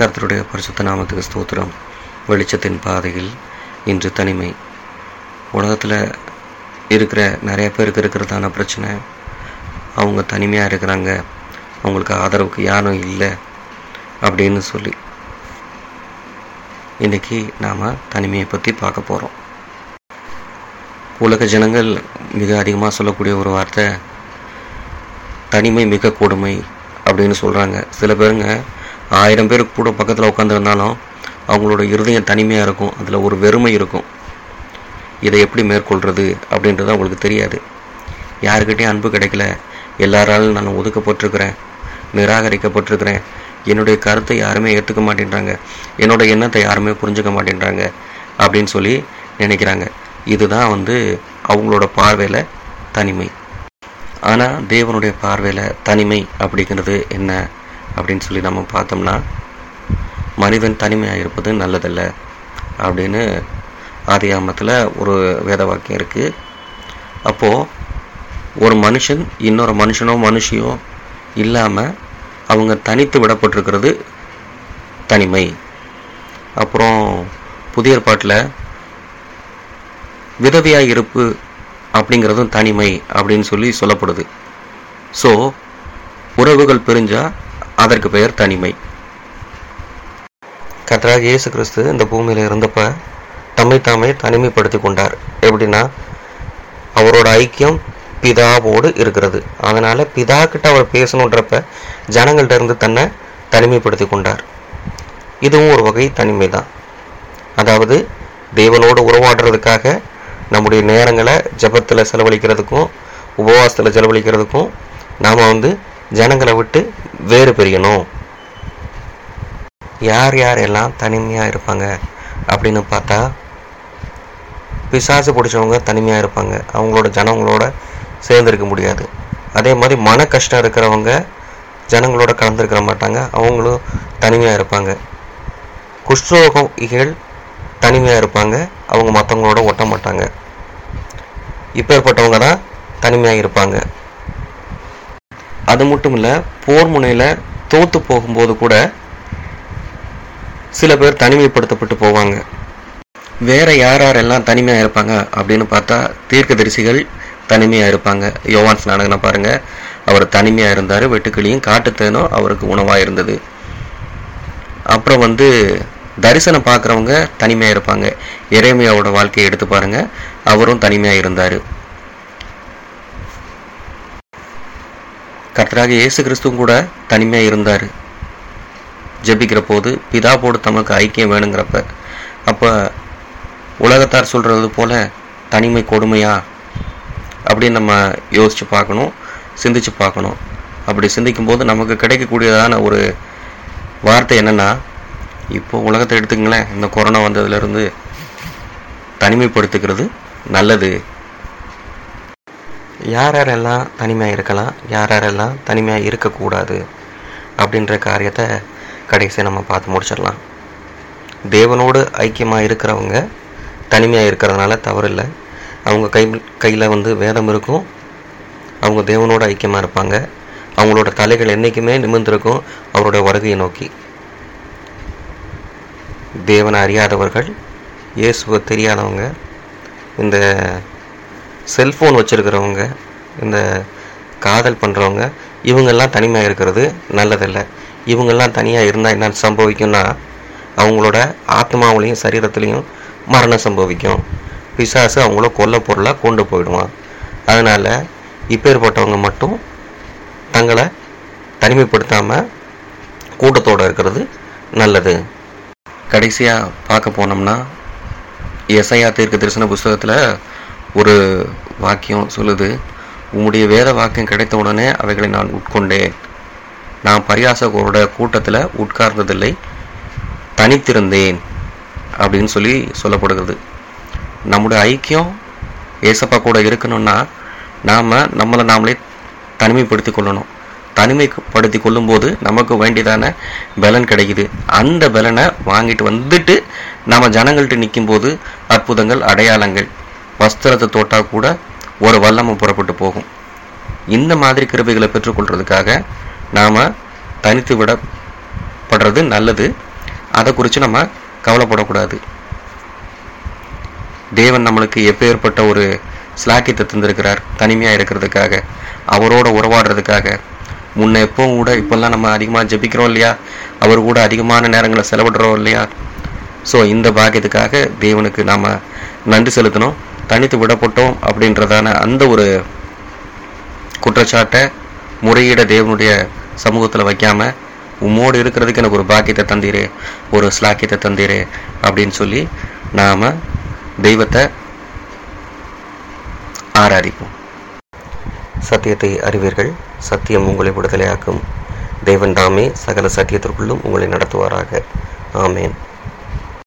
கர்த்தருடைய பரிசுத்த நாமத்துக்கு ஸ்தோத்திரம். வெளிச்சத்தின் பாதையில் இன்று தனிமை. உலகத்தில் இருக்கிற நிறைய பேருக்கு இருக்கிறதான பிரச்சனை. அவங்க தனிமையாக இருக்கிறாங்க. அவங்களுக்கு ஆதரவுக்கு யாரும் இல்லை அப்படின்னு சொல்லி. இன்றைக்கி நாம் தனிமையை பற்றி பார்க்க போகிறோம் உலக ஜனங்கள் மிக அதிகமாக சொல்லக்கூடிய ஒரு வார்த்தை தனிமை மிக கொடுமை அப்படின்னு சொல்கிறாங்க சில பேருங்க ஆயிரம் பேருக்கு கூட பக்கத்தில் உட்காந்துருந்தாலும் அவங்களோட இருதயம் தனிமையாக இருக்கும். அதில் ஒரு வெறுமை இருக்கும். இதை எப்படி மேற்கொள்கிறது அப்படின்றது அவங்களுக்கு தெரியாது. யாருக்கிட்டையும் அன்பு கிடைக்கல. எல்லாராலும் நான் ஒதுக்கப்பட்டிருக்கிறேன். நிராகரிக்கப்பட்டிருக்கிறேன். என்னுடைய கருத்தை யாருமே ஏற்றுக்க மாட்டேன்றாங்க. என்னோட எண்ணத்தை யாருமே புரிஞ்சுக்க மாட்டேன்றாங்க அப்படின்னு சொல்லி நினைக்கிறாங்க. இதுதான் வந்து அவங்களோட பார்வையில் தனிமை. ஆனால் தேவனுடைய பார்வையில் தனிமை அப்படிங்கிறது என்ன? அப்படின்னு சொல்லி நம்ம பார்த்தோம்னா மனிதன் தனிமையாக இருப்பது நல்லதல்ல அப்படின்னு ஆதியாமத்தில் ஒரு வேத வாக்கியம் இருக்குது அப்போது ஒரு மனுஷன் இன்னொரு மனுஷனோ மனுஷியோ இல்லாமல் அவங்க தனித்து விடப்பட்டிருக்கிறது தனிமை. அப்புறம் புதிய ஏற்பாட்டில் விதவியாக இருப்பு அப்படிங்கிறதும் தனிமை அப்படின்னு சொல்லி சொல்லப்படுது. ஸோ உறவுகள் பிரிஞ்சால் அதற்கு பெயர் தனிமை. கர்த்தராக இயேசு கிறிஸ்து இந்த பூமியில் இருந்தப்ப தம்மை தாமே தனிமைப்படுத்தி கொண்டார். எப்படின்னா அவரோட ஐக்கியம் பிதாவோடு இருக்கிறது. அதனால பிதா கிட்ட அவர் பேசணுன்றப்ப ஜனங்கள்ட்ட இருந்து தன்னை தனிமைப்படுத்தி கொண்டார். இதுவும் ஒரு வகை தனிமை தான் அதாவது தேவனோடு உறவாடுறதுக்காக நம்முடைய நேரங்களை ஜபத்தில் செலவழிக்கிறதுக்கும் உபவாசத்தில் செலவழிக்கிறதுக்கும் நாம் வந்து ஜனங்களை விட்டு வேறு பிரியணும். யார் யார் எல்லாம் தனிமையாக இருப்பாங்க அப்படின்னு பார்த்தா பிசாசு பிடிச்சவங்க தனிமையாக இருப்பாங்க. அவங்களோட ஜனங்களோட சேர்ந்துருக்க முடியாது. அதே மாதிரி மன கஷ்டம் இருக்கிறவங்க ஜனங்களோட கலந்துருக்க மாட்டாங்க. அவங்களும் தனிமையாக இருப்பாங்க. குஷ்ரோகம் குஷ்ரோகிகள் தனிமையாக இருப்பாங்க. அவங்க மற்றவங்களோட ஒட்ட மாட்டாங்க. இப்பேற்பட்டவங்க தான் தனிமையாக இருப்பாங்க. அது மட்டும் இல்லை போர் முனையில் தோத்து போகும்போது கூட சில பேர் தனிமைப்படுத்தப்பட்டு போவாங்க. வேற யார் யாரெல்லாம் தனிமையாக இருப்பாங்க அப்படின்னு பார்த்தா தீர்க்கதரிசிகள் தனிமையாக இருப்பாங்க. யோவான்ஸ் நாடகனை பாருங்கள் அவர் தனிமையாக இருந்தார். வெட்டுக்கிளியும் காட்டுத்தேனும் அவருக்கு உணவாக இருந்தது. அப்புறம் வந்து தரிசனம் பார்க்குறவங்க தனிமையாக இருப்பாங்க. இறைமையாவோட வாழ்க்கையை எடுத்து பாருங்கள் அவரும் தனிமையாக இருந்தார். கர்த்தராக இயேசு கிறிஸ்துவும் கூட தனிமையாக இருந்தார். ஜபிக்கிற போது பிதாவோடு தமக்கு ஐக்கியம் வேணுங்கிறப்ப அப்போ உலகத்தார் சொல்கிறது போல் தனிமை கொடுமையா அப்படின்னு நம்ம யோசித்து பார்க்கணும் சிந்திச்சு பார்க்கணும். அப்படி சிந்திக்கும்போது நமக்கு கிடைக்கக்கூடியதான ஒரு வார்த்தை என்னென்னா இப்போ உலகத்தை எடுத்துங்களேன் இந்த கொரோனா வந்ததுலேருந்து தனிமைப்படுத்திக்கிறது நல்லது. யார் யாரெல்லாம் தனிமையாக இருக்கலாம் யார் யாரெல்லாம் தனிமையாக இருக்கக்கூடாது அப்படின்ற காரியத்தை கடைசியாக நம்ம பார்த்து முடிச்சிடலாம். தேவனோடு ஐக்கியமாக இருக்கிறவங்க தனிமையாக இருக்கிறதுனால தவறில்லை. அவங்க கை கையில் வந்து வேதம் இருக்கும். அவங்க தேவனோட ஐக்கியமாக இருப்பாங்க. அவங்களோட தலைகள் என்றைக்குமே நிமிர்ந்திருக்கும். அவருடைய வருகையை நோக்கி. தேவனை அறியாதவர்கள் இயேசுவை தெரியாதவங்க இந்த செல்ஃபோன் வச்சுருக்கிறவங்க இந்த காதல் பண்ணுறவங்க இவங்கெல்லாம் தனிமையாக இருக்கிறது நல்லதில்லை. இவங்கெல்லாம் தனியாக இருந்தால் என்ன சம்பவிக்கும்னா அவங்களோட ஆத்மாவிலையும் சரீரத்துலேயும் மரணம் சம்பவிக்கும். பிசாசு அவங்கள கொல்ல பொருளாக கொண்டு போயிடுவான். அதனால் இப்பேற்பட்டவங்க மட்டும் தங்களை தனிமைப்படுத்தாமல் கூட்டத்தோடு இருக்கிறது நல்லது. கடைசியாக பார்க்க போனோம்னா எஸ்ஐயா தீர்க்க தரிசன புஸ்தகத்தில் ஒரு வாக்கியம் சொல்லுது உம்முடைய வேத வாக்கியம் கிடைத்த உடனே அவைகளை நான் உட்கொண்டேன். நான் பரியாசகரோட கூட்டத்தில் உட்கார்ந்ததில்லை தனித்திருந்தேன் அப்படின்னு சொல்லி சொல்லப்படுகிறது. நம்முடைய ஐக்கியம் ஏசப்பா கூட இருக்கணும்னா நாம் நம்மளை நாமளே தனிமைப்படுத்தி கொள்ளணும். தனிமைப்படுத்தி கொள்ளும்போது நமக்கு வேண்டியதான பலன் கிடைக்குது. அந்த பலனை வாங்கிட்டு வந்துட்டு நாம் ஜனங்கள்கிட்ட நிற்கும்போது அற்புதங்கள் அடையாளங்கள். வஸ்திரத்தை தொட்டால் கூட ஒரு வல்லமும் புறப்பட்டு போகும். இந்த மாதிரி கிருபைகளை பெற்றுக்கொள்றதுக்காக நாம் தனித்து விடப்படுறது நல்லது. அதை குறித்து நம்ம கவலைப்படக்கூடாது. தேவன் நம்மளுக்கு எப்பேற்பட்ட ஒரு ஸ்லாக்கியத்தை தந்திருக்கிறார் தனிமையாக இருக்கிறதுக்காக அவரோட உறவாடுறதுக்காக. முன்ன எப்பவும் கூட இப்போல்லாம் நம்ம அதிகமாக ஜெபிக்கிறோம் இல்லையா? அவர் கூட அதிகமான நேரங்களை செலவிடுறோம் இல்லையா? ஸோ இந்த பாக்கியத்துக்காக தேவனுக்கு நாம் நன்றி செலுத்தணும். தனித்து விடப்பட்டோம் அப்படின்றதான அந்த ஒரு குற்றச்சாட்டை முறையீட தேவனுடைய சமூகத்தில் வைக்காம உம்மோடு இருக்கிறதுக்கு எனக்கு ஒரு பாக்கியத்தை தந்தீரே ஒரு ஸ்லாக்கியத்தை தந்தீரே அப்படின்னு சொல்லி நாம் தெய்வத்தை ஆராதிப்போம். சத்தியத்தை அறிவீர்கள் சத்தியம் உங்களை விடுதலையாக்கும். தேவன் தாமே சகல சத்தியத்திற்குள்ளும் உங்களை நடத்துவாராக. ஆமேன்.